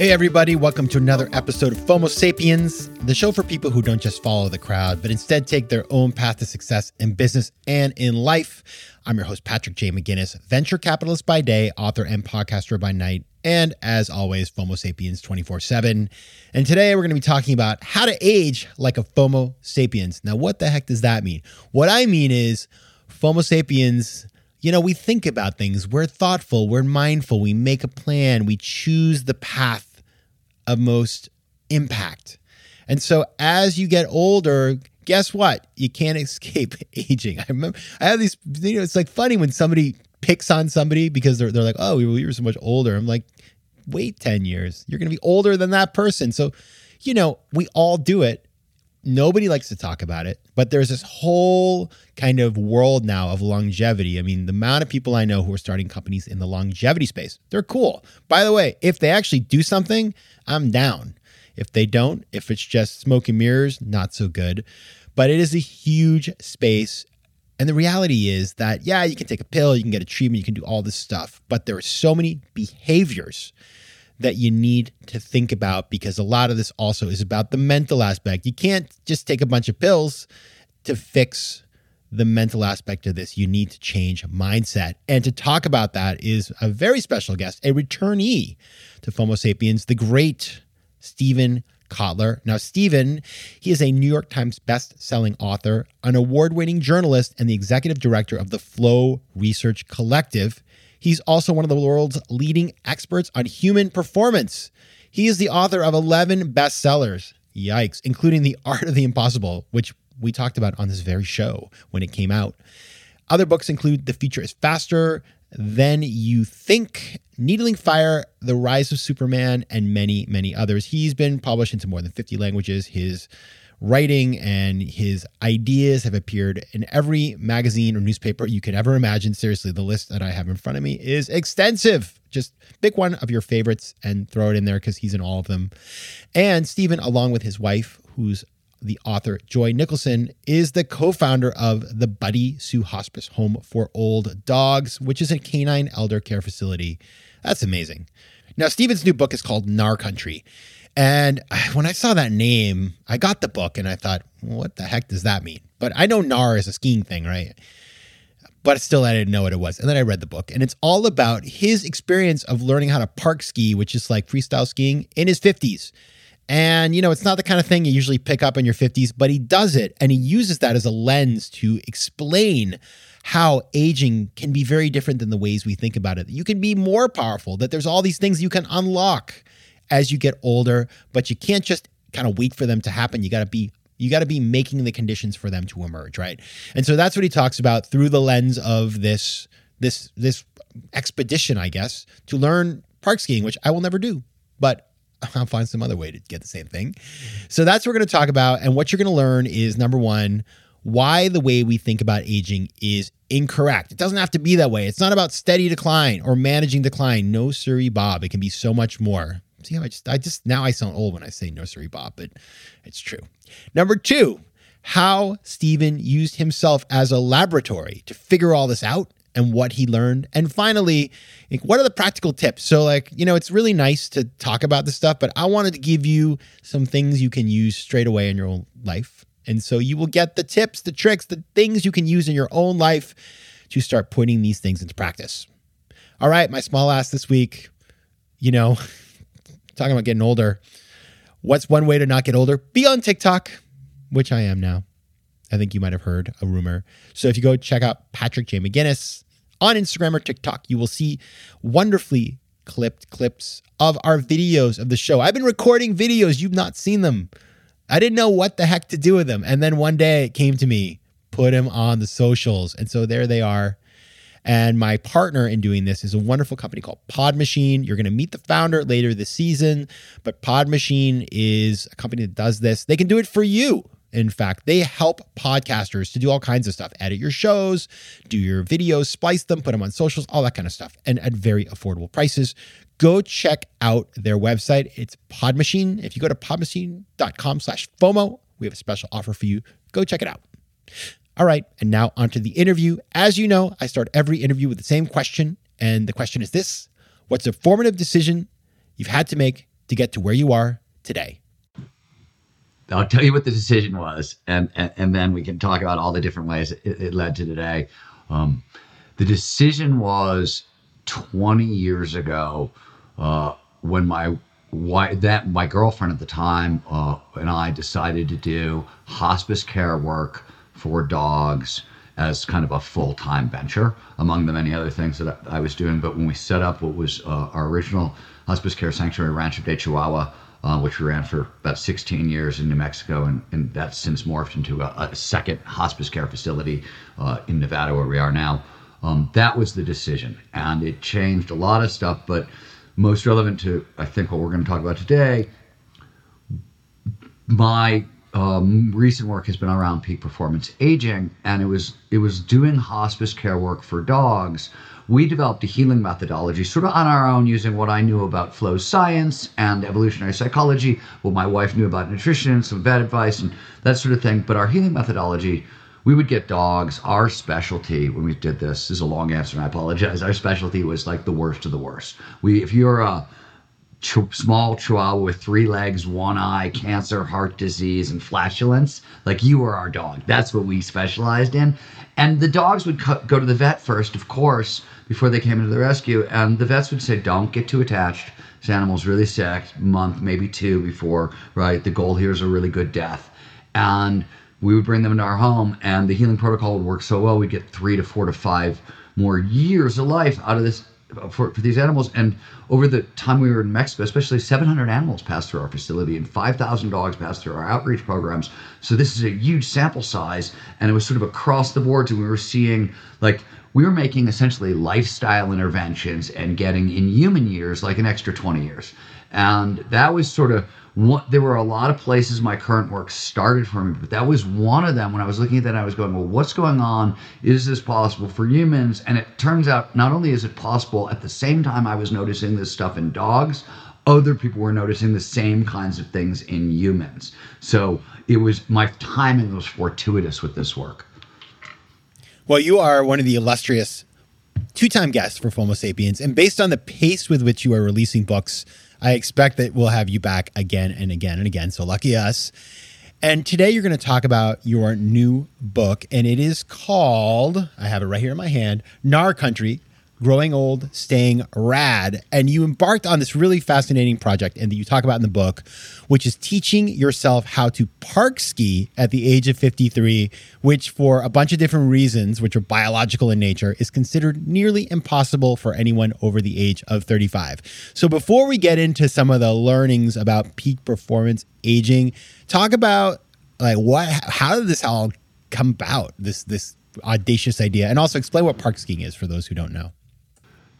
Hey, everybody, welcome to another episode of FOMO Sapiens, the show for people who don't just follow the crowd, but instead take their own path to success in business and in life. I'm your host, Patrick J. McGinnis, venture capitalist by day, author and podcaster by night, and as always, FOMO Sapiens 24 7. And today we're going to be talking about how to age like a FOMO Sapiens. Now, what the heck does that mean? What I mean is, FOMO Sapiens you know, we think about things, we're thoughtful, we're mindful, we make a plan, we choose the path of most impact. And so as you get older, guess what? You can't escape aging. I remember I have these, you know, it's like funny when somebody picks on somebody because they're, they're like, oh, we were so much older. I'm like, wait 10 years. You're going to be older than that person. So, you know, we all do it. Nobody likes to talk about it, but there's this whole kind of world now of longevity. I mean, the amount of people I know who are starting companies in the longevity space, they're cool. By the way, if they actually do something, I'm down. If they don't, if it's just smoke and mirrors, not so good. But it is a huge space. And the reality is that, yeah, you can take a pill, you can get a treatment, you can do all this stuff, but there are so many behaviors that you need to think about because a lot of this also is about the mental aspect. You can't just take a bunch of pills to fix the mental aspect of this. You need to change mindset. And to talk about that is a very special guest, a returnee to FOMO Sapiens, the great Steven Kotler. Now, Steven, he is a New York Times best-selling author, an award-winning journalist, and the executive director of the Flow Research Collective. He's also one of the world's leading experts on human performance. He is the author of 11 bestsellers. Yikes, including The Art of the Impossible, which we talked about on this very show when it came out. Other books include The Future is Faster, Than You Think, Stealing Fire, The Rise of Superman, and many, many others. He's been published into more than 50 languages. His writing and his ideas have appeared in every magazine or newspaper you could ever imagine. Seriously, the list that I have in front of me is extensive. Just pick one of your favorites and throw it in there because he's in all of them. And Steven, along with his wife, who's the author Joy Nicholson, is the co founder of the Buddy Sue Hospice Home for Old Dogs, which is a canine elder care facility. That's amazing. Now, Steven's new book is called Gnar Country. And when I saw that name, I got the book and I thought, what the heck does that mean? But I know Nar is a skiing thing, right? But still, I didn't know what it was. And then I read the book, and it's all about his experience of learning how to park ski, which is like freestyle skiing, in his 50s. And, you know, it's not the kind of thing you usually pick up in your 50s, but he does it and he uses that as a lens to explain how aging can be very different than the ways we think about it. You can be more powerful, that there's all these things you can unlock as you get older, but you can't just kind of wait for them to happen. You got to be you got to be making the conditions for them to emerge, right? And so that's what he talks about through the lens of this this this expedition, I guess, to learn park skiing, which I will never do, but I'll find some other way to get the same thing. So that's what we're going to talk about. And what you're going to learn is number one, why the way we think about aging is incorrect. It doesn't have to be that way. It's not about steady decline or managing decline. No, sorry, Bob. It can be so much more. See how I just, I just, now I sound old when I say sorry, Bob, but it's true. Number two, how Steven used himself as a laboratory to figure all this out and what he learned. And finally, like, what are the practical tips? So, like, you know, it's really nice to talk about this stuff, but I wanted to give you some things you can use straight away in your own life. And so you will get the tips, the tricks, the things you can use in your own life to start putting these things into practice. All right, my small ass this week, you know, talking about getting older. What's one way to not get older? Be on TikTok, which I am now. I think you might have heard a rumor. So if you go check out Patrick J. McGinnis on Instagram or TikTok, you will see wonderfully clipped clips of our videos of the show. I've been recording videos, you've not seen them. I didn't know what the heck to do with them. And then one day it came to me, put them on the socials. And so there they are. And my partner in doing this is a wonderful company called Pod Machine. You're going to meet the founder later this season, but Pod Machine is a company that does this. They can do it for you. In fact, they help podcasters to do all kinds of stuff edit your shows, do your videos, splice them, put them on socials, all that kind of stuff, and at very affordable prices. Go check out their website. It's Podmachine. If you go to podmachine.com slash FOMO, we have a special offer for you. Go check it out. All right, and now onto the interview. As you know, I start every interview with the same question, and the question is this What's a formative decision you've had to make to get to where you are today? I'll tell you what the decision was, and and, and then we can talk about all the different ways it, it led to today. Um, the decision was 20 years ago uh, when my wife, that my girlfriend at the time uh, and I decided to do hospice care work for dogs as kind of a full-time venture among the many other things that I, was doing. But when we set up what was uh, our original hospice care sanctuary, Rancho de Chihuahua, uh, which we ran for about 16 years in New Mexico, and, and that's since morphed into a, a second hospice care facility uh, in Nevada, where we are now. Um, that was the decision, and it changed a lot of stuff. But most relevant to, I think, what we're going to talk about today, my um, recent work has been around peak performance aging, and it was it was doing hospice care work for dogs we developed a healing methodology sort of on our own using what I knew about flow science and evolutionary psychology, what my wife knew about nutrition, and some vet advice, and that sort of thing. But our healing methodology, we would get dogs. Our specialty when we did this, this is a long answer, and I apologize. Our specialty was like the worst of the worst. We, if you're a ch- small chihuahua with three legs, one eye, cancer, heart disease, and flatulence. Like you were our dog. That's what we specialized in. And the dogs would co- go to the vet first, of course, before they came into the rescue. And the vets would say, don't get too attached. This animal's really sick, month, maybe two before, right? The goal here is a really good death. And we would bring them into our home, and the healing protocol would work so well, we'd get three to four to five more years of life out of this uh, for, for these animals. And over the time we were in Mexico, especially 700 animals passed through our facility and 5,000 dogs passed through our outreach programs. So this is a huge sample size, and it was sort of across the board. And we were seeing like we were making essentially lifestyle interventions and getting in human years like an extra 20 years. And that was sort of what there were a lot of places my current work started for me, but that was one of them. When I was looking at that, I was going, well, what's going on? Is this possible for humans? And it turns out not only is it possible, at the same time I was noticing this stuff in dogs, other people were noticing the same kinds of things in humans. So it was my timing was fortuitous with this work. Well, you are one of the illustrious two time guests for FOMO Sapiens. And based on the pace with which you are releasing books, I expect that we'll have you back again and again and again. So lucky us. And today you're going to talk about your new book, and it is called, I have it right here in my hand, Gnar Country Growing Old, Staying Rad. And you embarked on this really fascinating project, and that you talk about in the book, which is teaching yourself how to park ski at the age of 53, which, for a bunch of different reasons, which are biological in nature, is considered nearly impossible for anyone over the age of 35. So, before we get into some of the learnings about peak performance aging, talk about like what, how did this all come about? This, this audacious idea, and also explain what park skiing is for those who don't know.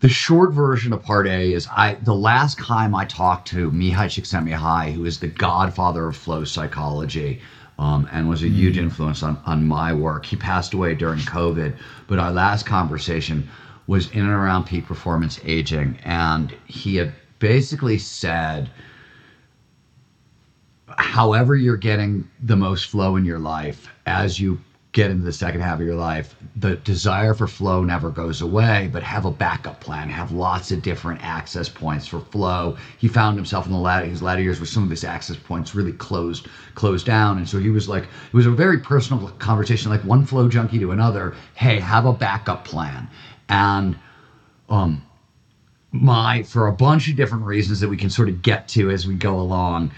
The short version of part A is I the last time I talked to Mihaly Csikszentmihalyi, who is the godfather of flow psychology, um, and was a huge influence on, on my work. He passed away during COVID, but our last conversation was in and around peak performance aging. And he had basically said, however, you're getting the most flow in your life as you get into the second half of your life, the desire for flow never goes away, but have a backup plan, have lots of different access points for flow. He found himself in the latter his latter years where some of his access points really closed closed down. And so he was like, it was a very personal conversation, like one flow junkie to another. Hey, have a backup plan. And um my for a bunch of different reasons that we can sort of get to as we go along,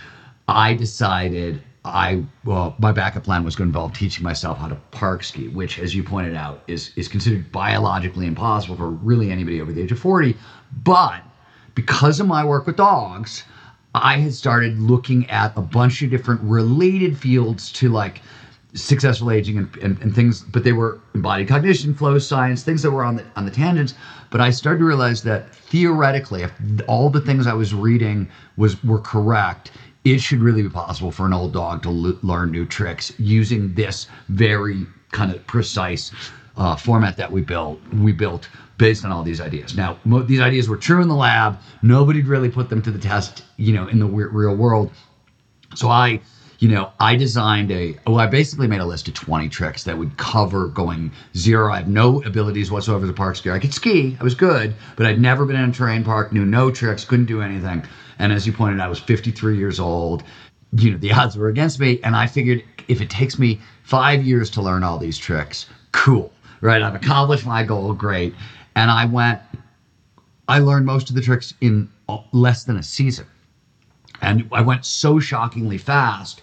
I decided I well, my backup plan was going to involve teaching myself how to park ski, which, as you pointed out, is is considered biologically impossible for really anybody over the age of forty. But because of my work with dogs, I had started looking at a bunch of different related fields to like successful aging and, and, and things, but they were embodied cognition, flow science, things that were on the on the tangents. But I started to realize that theoretically, if all the things I was reading was were correct, it should really be possible for an old dog to l- learn new tricks using this very kind of precise uh, format that we built. We built based on all these ideas. Now, mo- these ideas were true in the lab. Nobody'd really put them to the test, you know, in the real world. So I, you know, I designed a. Well, I basically made a list of 20 tricks that would cover going zero. I have no abilities whatsoever a park skier. I could ski. I was good, but I'd never been in a terrain park. Knew no tricks. Couldn't do anything. And as you pointed out, I was 53 years old. You know, the odds were against me. And I figured if it takes me five years to learn all these tricks, cool, right? I've accomplished my goal, great. And I went, I learned most of the tricks in less than a season. And I went so shockingly fast.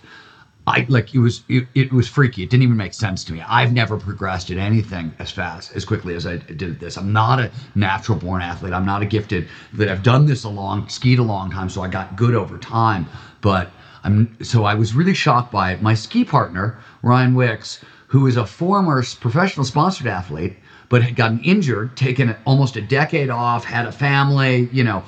I like it was it, it was freaky. It didn't even make sense to me. I've never progressed at anything as fast as quickly as I did this. I'm not a natural born athlete. I'm not a gifted that I've done this a long skied a long time, so I got good over time. But I'm so I was really shocked by it. My ski partner Ryan Wicks, who is a former professional sponsored athlete, but had gotten injured, taken almost a decade off, had a family, you know,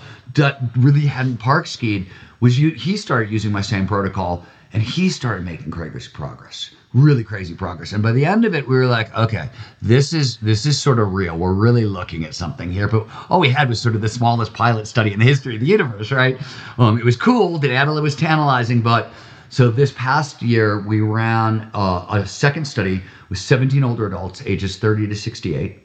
really hadn't park skied. Was you he started using my same protocol and he started making crazy progress really crazy progress. And by the end of it we were like okay this is this is sort of real. We're really looking at something here. But all we had was sort of the smallest pilot study in the history of the universe right? Um, it was cool. The data was tantalizing. But so this past year we ran uh, a second study with 17 older adults ages 30 to 68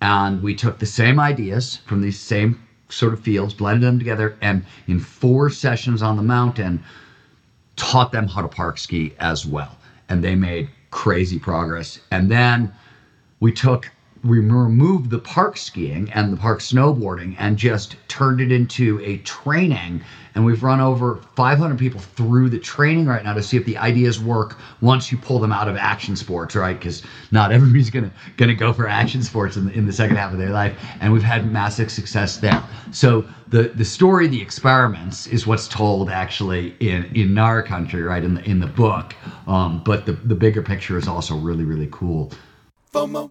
and we took the same ideas from these same sort of fields blended them together and in four sessions on the mountain taught them how to park ski as well. And they made crazy progress. And then we took, we removed the park skiing and the park snowboarding and just turned it into a training. And we've run over 500 people through the training right now to see if the ideas work once you pull them out of action sports, right? Because not everybody's gonna gonna go for action sports in the, in the second half of their life. And we've had massive success there. So the the story, the experiments, is what's told actually in in Gnar Country, right? In the in the book. Um, but the the bigger picture is also really really cool. FOMO.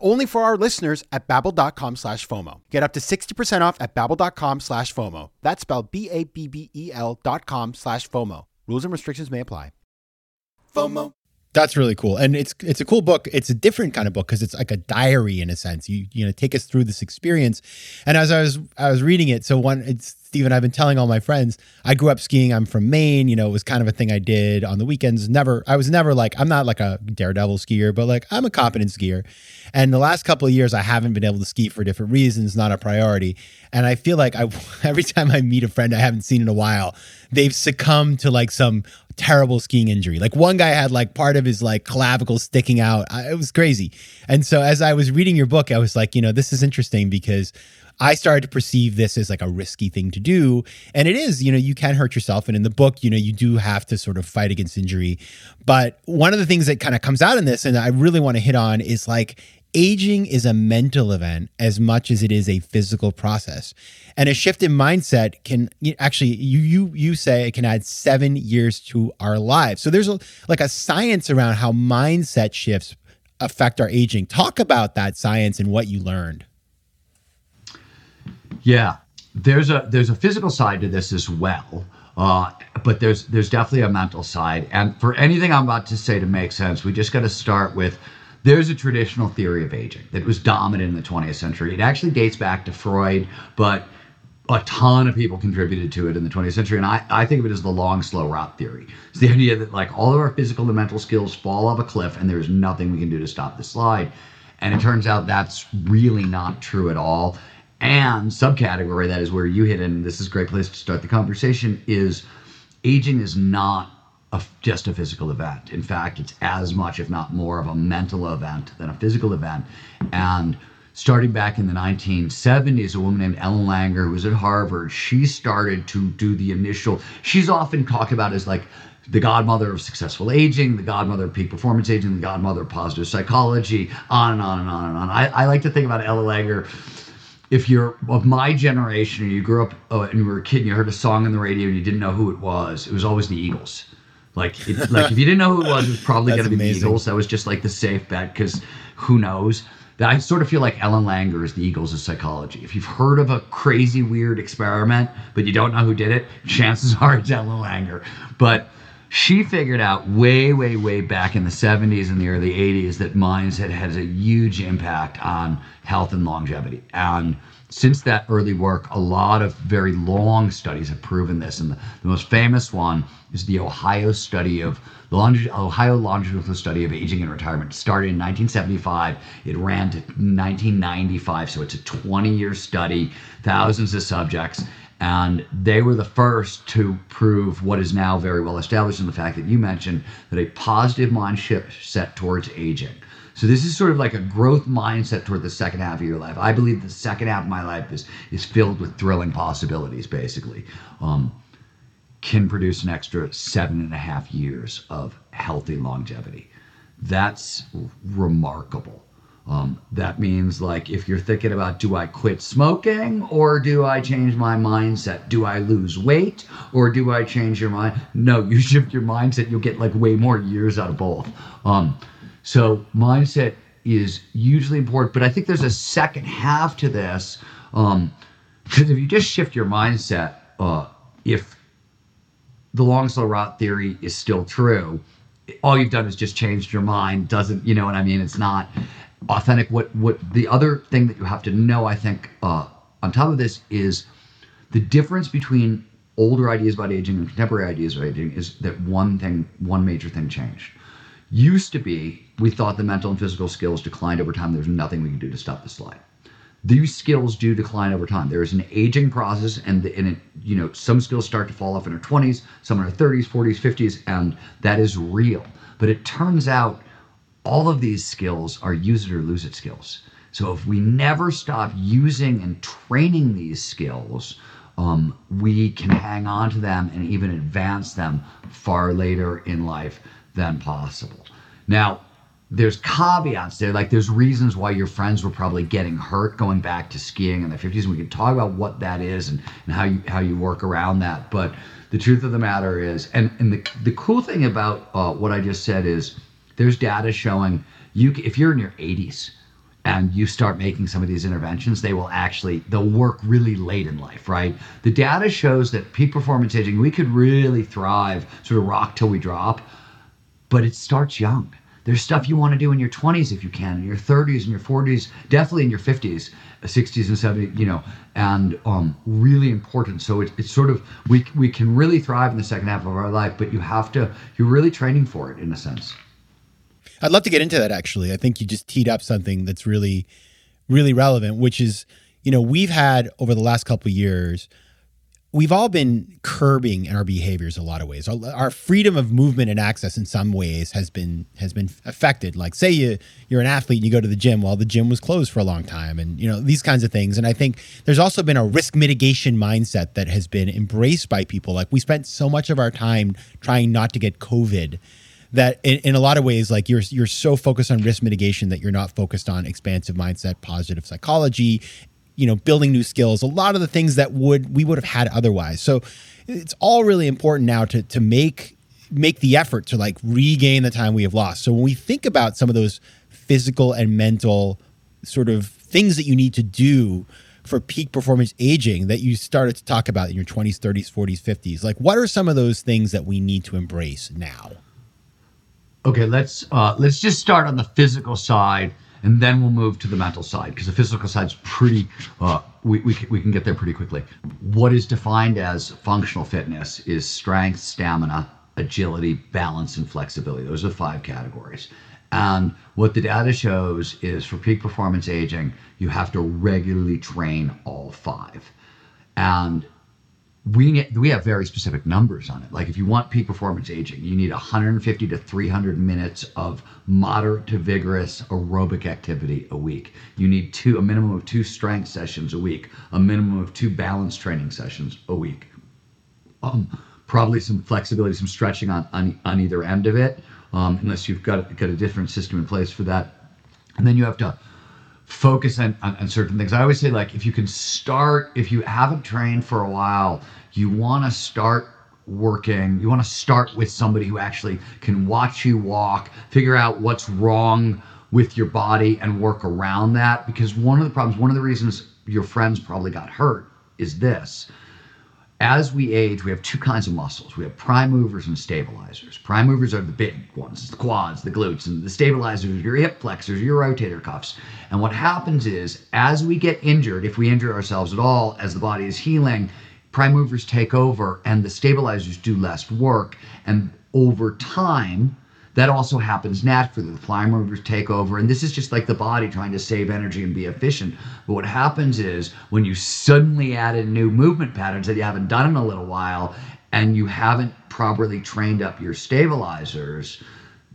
only for our listeners at babbel.com slash FOMO. Get up to 60% off at babbel.com slash FOMO. That's spelled B-A-B-B-E-L dot com slash FOMO. Rules and restrictions may apply. FOMO. That's really cool, and it's it's a cool book. It's a different kind of book because it's like a diary in a sense. You you know take us through this experience, and as I was I was reading it, so one it's Steven, I've been telling all my friends, I grew up skiing. I'm from Maine. You know, it was kind of a thing I did on the weekends. Never, I was never like, I'm not like a daredevil skier, but like I'm a competent skier. And the last couple of years, I haven't been able to ski for different reasons, not a priority. And I feel like I, every time I meet a friend I haven't seen in a while, they've succumbed to like some terrible skiing injury. Like one guy had like part of his like clavicle sticking out. I, it was crazy. And so as I was reading your book, I was like, you know, this is interesting because I started to perceive this as like a risky thing to do. And it is, you know, you can hurt yourself. And in the book, you know, you do have to sort of fight against injury. But one of the things that kind of comes out in this, and I really want to hit on, is like aging is a mental event as much as it is a physical process. And a shift in mindset can actually you you you say it can add 7 years to our lives. So there's a, like a science around how mindset shifts affect our aging. Talk about that science and what you learned. Yeah, there's a there's a physical side to this as well, uh, but there's there's definitely a mental side. And for anything I'm about to say to make sense, we just got to start with there's a traditional theory of aging that was dominant in the 20th century. It actually dates back to Freud, but a ton of people contributed to it in the 20th century. And I, I think of it as the long, slow rot theory. It's the idea that like all of our physical and mental skills fall off a cliff and there's nothing we can do to stop the slide. And it turns out that's really not true at all and subcategory that is where you hit and this is a great place to start the conversation is aging is not a, just a physical event in fact it's as much if not more of a mental event than a physical event and starting back in the 1970s a woman named ellen langer who was at harvard she started to do the initial she's often talked about as like the godmother of successful aging, the godmother of peak performance aging, the godmother of positive psychology, on and on and on and on. I, I like to think about Ellen Langer if you're of my generation and you grew up uh, and you were a kid and you heard a song on the radio and you didn't know who it was, it was always the Eagles. Like, it, like if you didn't know who it was, it was probably going to be amazing. the Eagles. That was just like the safe bet because who knows. That I sort of feel like Ellen Langer is the Eagles of psychology. If you've heard of a crazy, weird experiment, but you don't know who did it, chances are it's Ellen Langer. But she figured out way, way, way back in the 70s and the early 80s that mindset has a huge impact on health and longevity. And since that early work, a lot of very long studies have proven this. And the, the most famous one is the Ohio study of the Ohio longitudinal study of aging and retirement. It started in 1975. It ran to 1995. So it's a 20 year study, thousands of subjects. And they were the first to prove what is now very well established in the fact that you mentioned that a positive mind shift set towards aging. So this is sort of like a growth mindset toward the second half of your life. I believe the second half of my life is is filled with thrilling possibilities. Basically, um, can produce an extra seven and a half years of healthy longevity. That's remarkable. Um, that means like if you're thinking about do I quit smoking or do I change my mindset? Do I lose weight or do I change your mind? No, you shift your mindset, you'll get like way more years out of both. Um, so mindset is usually important, but I think there's a second half to this. Um, because if you just shift your mindset, uh, if the long slow rot theory is still true, all you've done is just changed your mind. Doesn't you know what I mean? It's not authentic. What what the other thing that you have to know, I think, uh, on top of this is the difference between older ideas about aging and contemporary ideas about aging is that one thing, one major thing changed. Used to be, we thought the mental and physical skills declined over time. There's nothing we can do to stop the slide. These skills do decline over time. There is an aging process, and, the, and it, you know some skills start to fall off in our 20s, some in our 30s, 40s, 50s, and that is real. But it turns out all of these skills are use it or lose it skills. So if we never stop using and training these skills, um, we can hang on to them and even advance them far later in life than possible. Now, there's caveats there, like there's reasons why your friends were probably getting hurt going back to skiing in the 50s. And we can talk about what that is and, and how you how you work around that. But the truth of the matter is, and, and the, the cool thing about uh, what I just said is there's data showing you if you're in your 80s and you start making some of these interventions, they will actually they'll work really late in life, right? The data shows that peak performance aging, we could really thrive, sort of rock till we drop, but it starts young. there's stuff you want to do in your 20s if you can, in your 30s and your 40s, definitely in your 50s, 60s and 70s, you know, and um, really important. So it, it's sort of we we can really thrive in the second half of our life, but you have to you're really training for it in a sense. I'd love to get into that actually. I think you just teed up something that's really really relevant, which is you know we've had over the last couple years we've all been curbing in our behaviors a lot of ways. Our, freedom of movement and access in some ways has been has been affected. Like say you you're an athlete and you go to the gym, while the gym was closed for a long time, and you know these kinds of things. And I think there's also been a risk mitigation mindset that has been embraced by people. Like we spent so much of our time trying not to get COVID that in, in, a lot of ways like you're you're so focused on risk mitigation that you're not focused on expansive mindset positive psychology you know building new skills a lot of the things that would we would have had otherwise. So it's all really important now to to make make the effort to like regain the time we have lost. So when we think about some of those physical and mental sort of things that you need to do for peak performance aging that you started to talk about in your 20s 30s 40s 50s like what are some of those things that we need to embrace now okay let's uh, let's just start on the physical side and then we'll move to the mental side because the physical side's pretty uh, we, we, we can get there pretty quickly. What is defined as functional fitness is strength stamina agility balance and flexibility. Those are the five categories. And what the data shows is for peak performance aging you have to regularly train all five. And we we have very specific numbers on it. Like if you want peak performance aging, you need 150 to 300 minutes of moderate to vigorous aerobic activity a week. You need two a minimum of two strength sessions a week, a minimum of two balance training sessions a week. Um, probably some flexibility, some stretching on on, on either end of it, um, unless you've got got a different system in place for that. And then you have to focus on, on, on, certain things. I always say, like, if you can start, if you haven't trained for a while, you want to start working, you want to start with somebody who actually can watch you walk, figure out what's wrong with your body, and work around that. Because one of the problems, one of the reasons your friends probably got hurt is this as we age, we have two kinds of muscles. We have prime movers and stabilizers. Prime movers are the big ones, the quads, the glutes, and the stabilizers your hip flexors, your rotator cuffs. And what happens is, as we get injured, if we injure ourselves at all, as the body is healing, prime movers take over and the stabilizers do less work. And over time, that also happens naturally. The prime movers take over, and this is just like the body trying to save energy and be efficient. But what happens is when you suddenly add in new movement patterns that you haven't done in a little while, and you haven't properly trained up your stabilizers,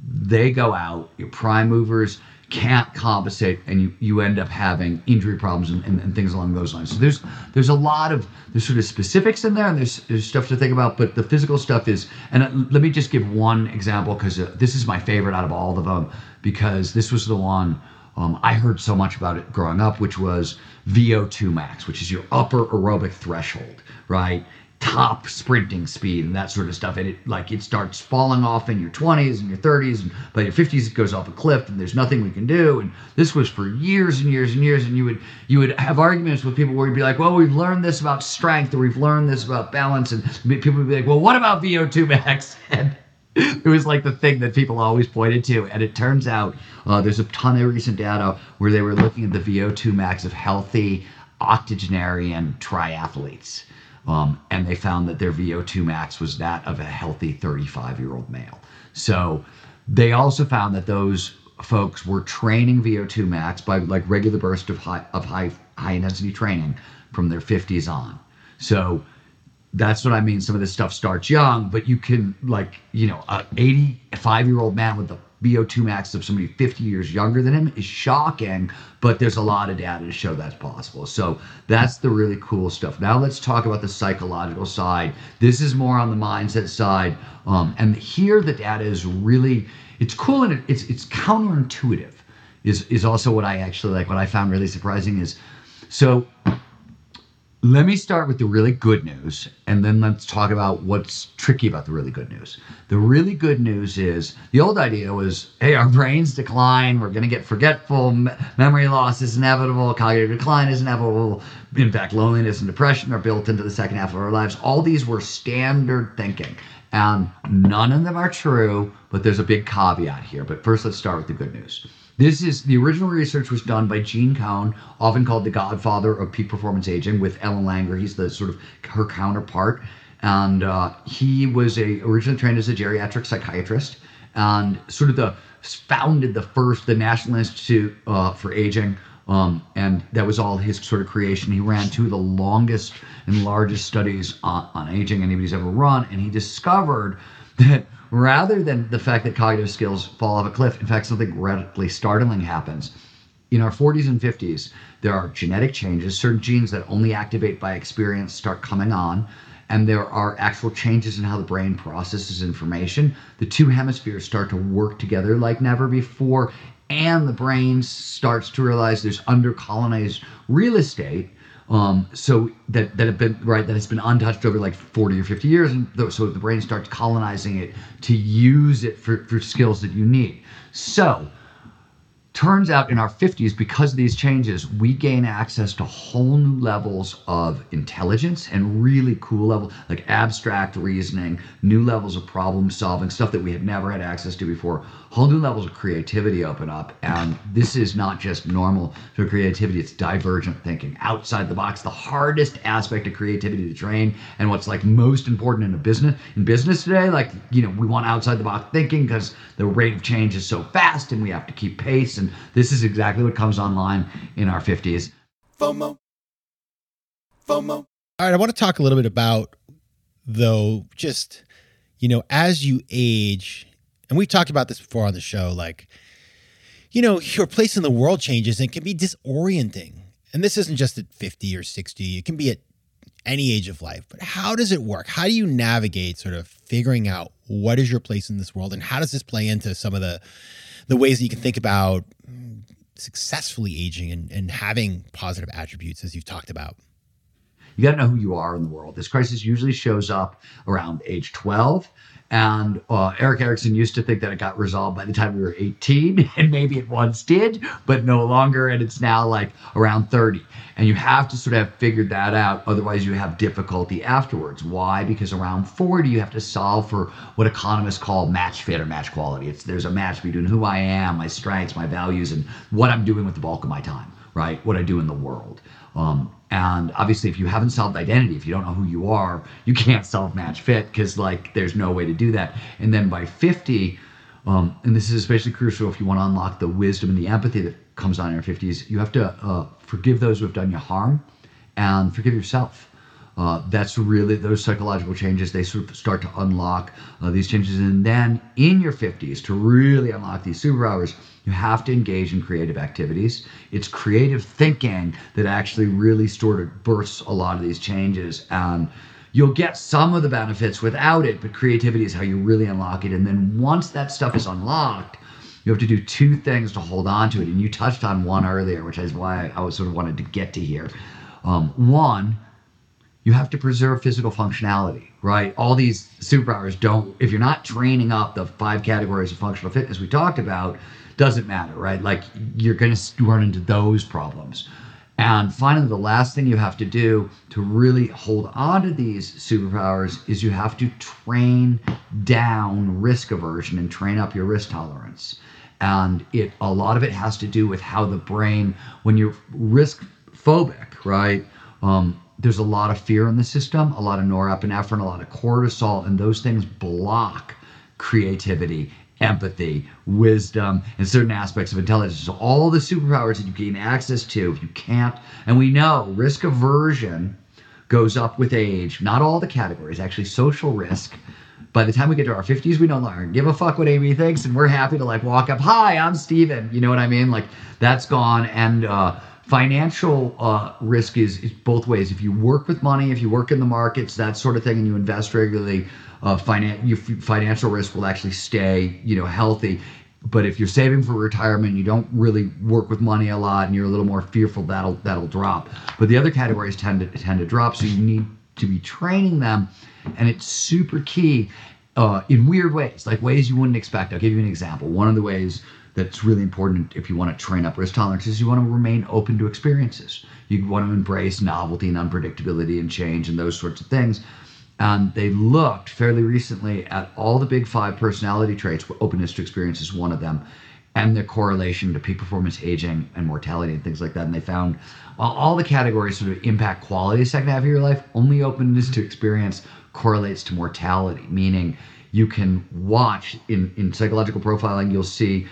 they go out. Your prime movers can't compensate and you, you end up having injury problems and, and, and, things along those lines. So there's there's a lot of there's sort of specifics in there and there's, there's stuff to think about, but the physical stuff is and let me just give one example because uh, this is my favorite out of all of them because this was the one um, I heard so much about it growing up, which was VO2 max, which is your upper aerobic threshold, right? Top sprinting speed and that sort of stuff. And it like it starts falling off in your 20s and your 30s, and by your 50s it goes off a cliff, and there's nothing we can do. And this was for years and years and years. And you would you would have arguments with people where you'd be like, well, we've learned this about strength, or we've learned this about balance, and people would be like, well, what about VO2 max? And it was like the thing that people always pointed to. And it turns out uh, there's a ton of recent data where they were looking at the VO2 max of healthy octogenarian triathletes um, and they found that their VO2 max was that of a healthy 35 year old male. So they also found that those folks were training VO2 max by like regular burst of high of high high intensity training from their 50s on. So that's what I mean. Some of this stuff starts young, but you can like you know, a 85 year old man with a VO2 max of somebody 50 years younger than him is shocking, but there's a lot of data to show that's possible. So that's the really cool stuff. Now let's talk about the psychological side. This is more on the mindset side. Um, and here the data is really, it's cool and it's, it's counterintuitive is, is also what I actually like. What I found really surprising is, so let me start with the really good news and then let's talk about what's tricky about the really good news. The really good news is the old idea was hey, our brains decline, we're going to get forgetful, memory loss is inevitable, cognitive decline is inevitable. In fact, loneliness and depression are built into the second half of our lives. All these were standard thinking. And none of them are true, but there's a big caveat here. But first, let's start with the good news. This is the original research was done by Gene Cohen, often called the godfather of peak performance aging, with Ellen Langer. He's the sort of her counterpart. And uh, he was a originally trained as a geriatric psychiatrist and sort of the founded the first the National Institute uh, for Aging. Um, and that was all his sort of creation. He ran two of the longest and largest studies on, on aging anybody's ever run, and he discovered that rather than the fact that cognitive skills fall off a cliff, in fact, something radically startling happens. In our 40s and 50s, there are genetic changes. Certain genes that only activate by experience start coming on and there are actual changes in how the brain processes information. The two hemispheres start to work together like never before, and the brain starts to realize there's under-colonized real estate. Um, so that that have been right that has been untouched over like 40 or 50 years, and th- so the brain starts colonizing it to use it for, for skills that you need. So turns out in our 50s because of these changes we gain access to whole new levels of intelligence and really cool level like abstract reasoning new levels of problem solving stuff that we had never had access to before whole new levels of creativity open up and this is not just normal for creativity it's divergent thinking outside the box the hardest aspect of creativity to train and what's like most important in a business in business today like you know we want outside the box thinking because the rate of change is so fast and we have to keep pace and this is exactly what comes online in our 50s FOMO. FOMO. All right, I want to talk a little bit about though just you know as you age and we talked about this before on the show like you know your place in the world changes and it can be disorienting. And this isn't just at 50 or 60 it can be at any age of life but how does it work? How do you navigate sort of figuring out what is your place in this world and how does this play into some of the the ways that you can think about successfully aging and, and having positive attributes as you've talked about? You got to know who you are in the world. This crisis usually shows up around age 12 and uh, Erik Erikson used to think that it got resolved by the time we were 18, and maybe it once did, but no longer. And it's now like around 30. And you have to sort of have figured that out. Otherwise, you have difficulty afterwards. Why? Because around 40, you have to solve for what economists call match fit or match quality. It's there's a match between who I am, my strengths, my values, and what I'm doing with the bulk of my time, right? What I do in the world. Um, and obviously, if you haven't solved identity, if you don't know who you are, you can't solve match fit because like there's no way to do that. And then by 50, um, and this is especially crucial if you want to unlock the wisdom and the empathy that comes on in your 50s, you have to uh, forgive those who have done you harm and forgive yourself. Uh, that's really those psychological changes. They sort of start to unlock uh, these changes, and then in your 50s, to really unlock these superpowers, you have to engage in creative activities. It's creative thinking that actually really sort of bursts a lot of these changes, and you'll get some of the benefits without it. But creativity is how you really unlock it. And then once that stuff is unlocked, you have to do two things to hold on to it. And you touched on one earlier, which is why I was sort of wanted to get to here. Um, one you have to preserve physical functionality, right? All these superpowers don't, if you're not training up the five categories of functional fitness we talked about, doesn't matter, right? Like you're going to run into those problems. And finally, the last thing you have to do to really hold on to these superpowers is you have to train down risk aversion and train up your risk tolerance. And it a lot of it has to do with how the brain, when you're risk phobic, right? Um, there's a lot of fear in the system, a lot of norepinephrine, a lot of cortisol, and those things block creativity, empathy, wisdom, and certain aspects of intelligence. So all the superpowers that you gain access to, if you can't, and we know risk aversion goes up with age. Not all the categories, actually, social risk. By the time we get to our 50s, we no longer give a fuck what Amy thinks, and we're happy to like walk up, hi, I'm Steven. You know what I mean? Like that's gone. And uh, financial uh, risk is, is both ways. If you work with money, if you work in the markets, that sort of thing, and you invest regularly, uh, finan- your financial risk will actually stay, you know, healthy. But if you're saving for retirement, you don't really work with money a lot, and you're a little more fearful that'll that'll drop. But the other categories tend to tend to drop, so you need to be training them, and it's super key uh, in weird ways, like ways you wouldn't expect. I'll give you an example. One of the ways that's really important if you want to train up risk tolerance is you want to remain open to experiences. You want to embrace novelty and unpredictability and change and those sorts of things. And they looked fairly recently at all the big five personality traits, openness to experience is one of them, and their correlation to peak performance, aging, and mortality, and things like that. And they found while all the categories sort of impact quality second half of your life, only openness to experience correlates to mortality, meaning you can watch in, in psychological profiling, you'll see,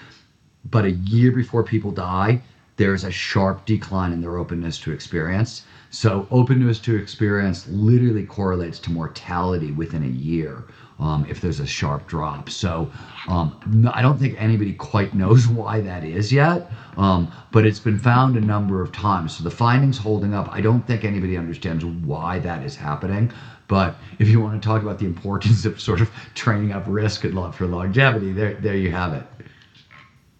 but a year before people die, there's a sharp decline in their openness to experience. So openness to experience literally correlates to mortality within a year um, if there's a sharp drop. So um, I don't think anybody quite knows why that is yet, um, but it's been found a number of times. So the findings holding up. I don't think anybody understands why that is happening. But if you want to talk about the importance of sort of training up risk for longevity, there, there you have it.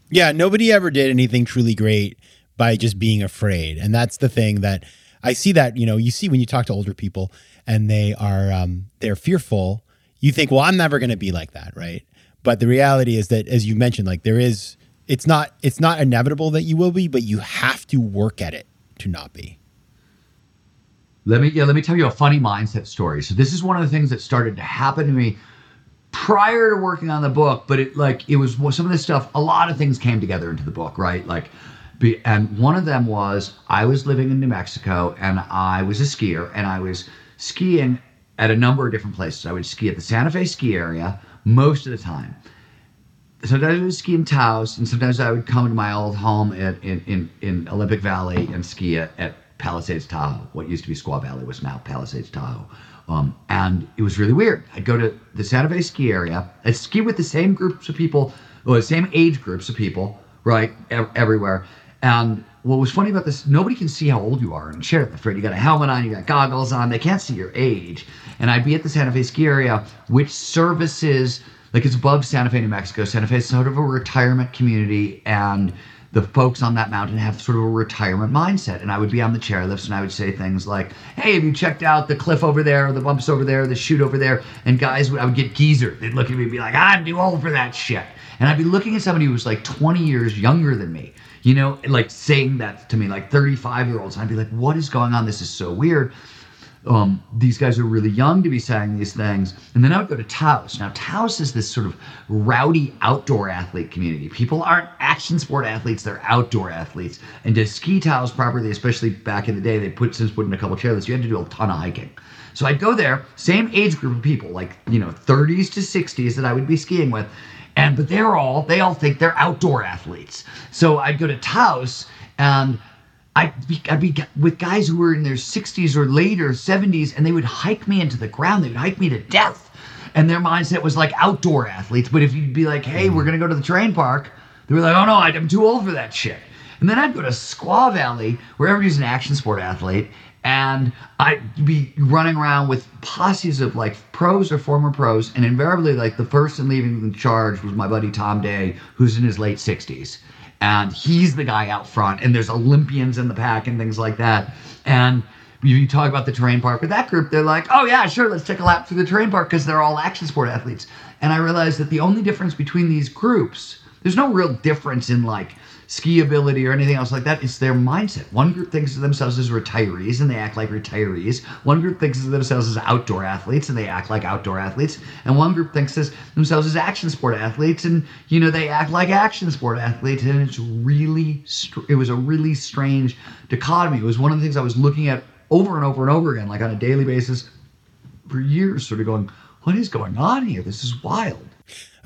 Yeah, nobody ever did anything truly great by just being afraid, and that's the thing that I see that, you know, you see when you talk to older people and they are um, they're fearful, you think, well, I'm never going to be like that, right? But the reality is that as you mentioned, like there is it's not it's not inevitable that you will be, but you have to work at it to not be. Let me yeah, let me tell you a funny mindset story. So this is one of the things that started to happen to me prior to working on the book, but it like it was some of this stuff. A lot of things came together into the book, right? Like be, and one of them was I was living in New Mexico and I was a skier and I was skiing at a number of different places. I would ski at the Santa Fe ski area most of the time. Sometimes I would ski in Taos, and sometimes I would come to my old home in, in, in, in Olympic Valley and ski at, at Palisades Tahoe. What used to be Squaw Valley was now Palisades Tahoe. Um, and it was really weird. I'd go to the Santa Fe ski area. I'd ski with the same groups of people, or the same age groups of people, right, ev- everywhere. And what was funny about this, nobody can see how old you are in Sheridan the Fred. You got a helmet on, you got goggles on, they can't see your age. And I'd be at the Santa Fe ski area, which services, like it's above Santa Fe, New Mexico. Santa Fe is sort of a retirement community, and the folks on that mountain have sort of a retirement mindset. And I would be on the chairlifts and I would say things like, Hey, have you checked out the cliff over there, the bumps over there, the chute over there? And guys, I would get geezer. They'd look at me and be like, I'm too old for that shit. And I'd be looking at somebody who was like 20 years younger than me you know, like saying that to me, like 35 year olds. And I'd be like, what is going on? This is so weird. Um, these guys are really young to be saying these things. And then I would go to Taos. Now, Taos is this sort of rowdy outdoor athlete community. People aren't action sport athletes, they're outdoor athletes. And to ski Taos properly, especially back in the day, they put since put in a couple chairlifts, you had to do a ton of hiking. So I'd go there, same age group of people, like, you know, 30s to 60s that I would be skiing with and but they're all they all think they're outdoor athletes. So I'd go to Taos and I'd be, I'd be with guys who were in their 60s or later 70s, and they would hike me into the ground. They would hike me to death, and their mindset was like outdoor athletes. But if you'd be like, "Hey, we're gonna go to the terrain park," they were like, "Oh no, I'm too old for that shit." And then I'd go to Squaw Valley, where everybody's an action sport athlete, and I'd be running around with posses of like pros or former pros, and invariably, like the person leaving the charge was my buddy Tom Day, who's in his late 60s. And he's the guy out front, and there's Olympians in the pack and things like that. And you talk about the terrain park with that group, they're like, oh, yeah, sure, let's take a lap through the terrain park because they're all action sport athletes. And I realized that the only difference between these groups, there's no real difference in like, ski ability or anything else like that. It's their mindset. One group thinks of themselves as retirees and they act like retirees. One group thinks of themselves as outdoor athletes and they act like outdoor athletes. And one group thinks of themselves as action sport athletes and you know they act like action sport athletes. And it's really it was a really strange dichotomy. It was one of the things I was looking at over and over and over again, like on a daily basis for years, sort of going, what is going on here? This is wild.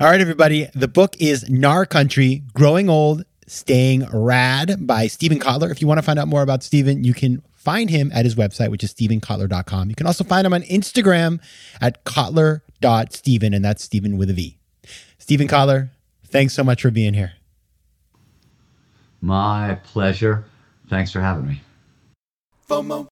All right, everybody. The book is Gnar Country Growing Old Staying Rad by Steven Kotler. If you want to find out more about Steven, you can find him at his website, which is stevenkotler.com. You can also find him on Instagram at kotler.steven, and that's Steven with a V. Steven Kotler, thanks so much for being here. My pleasure. Thanks for having me. FOMO.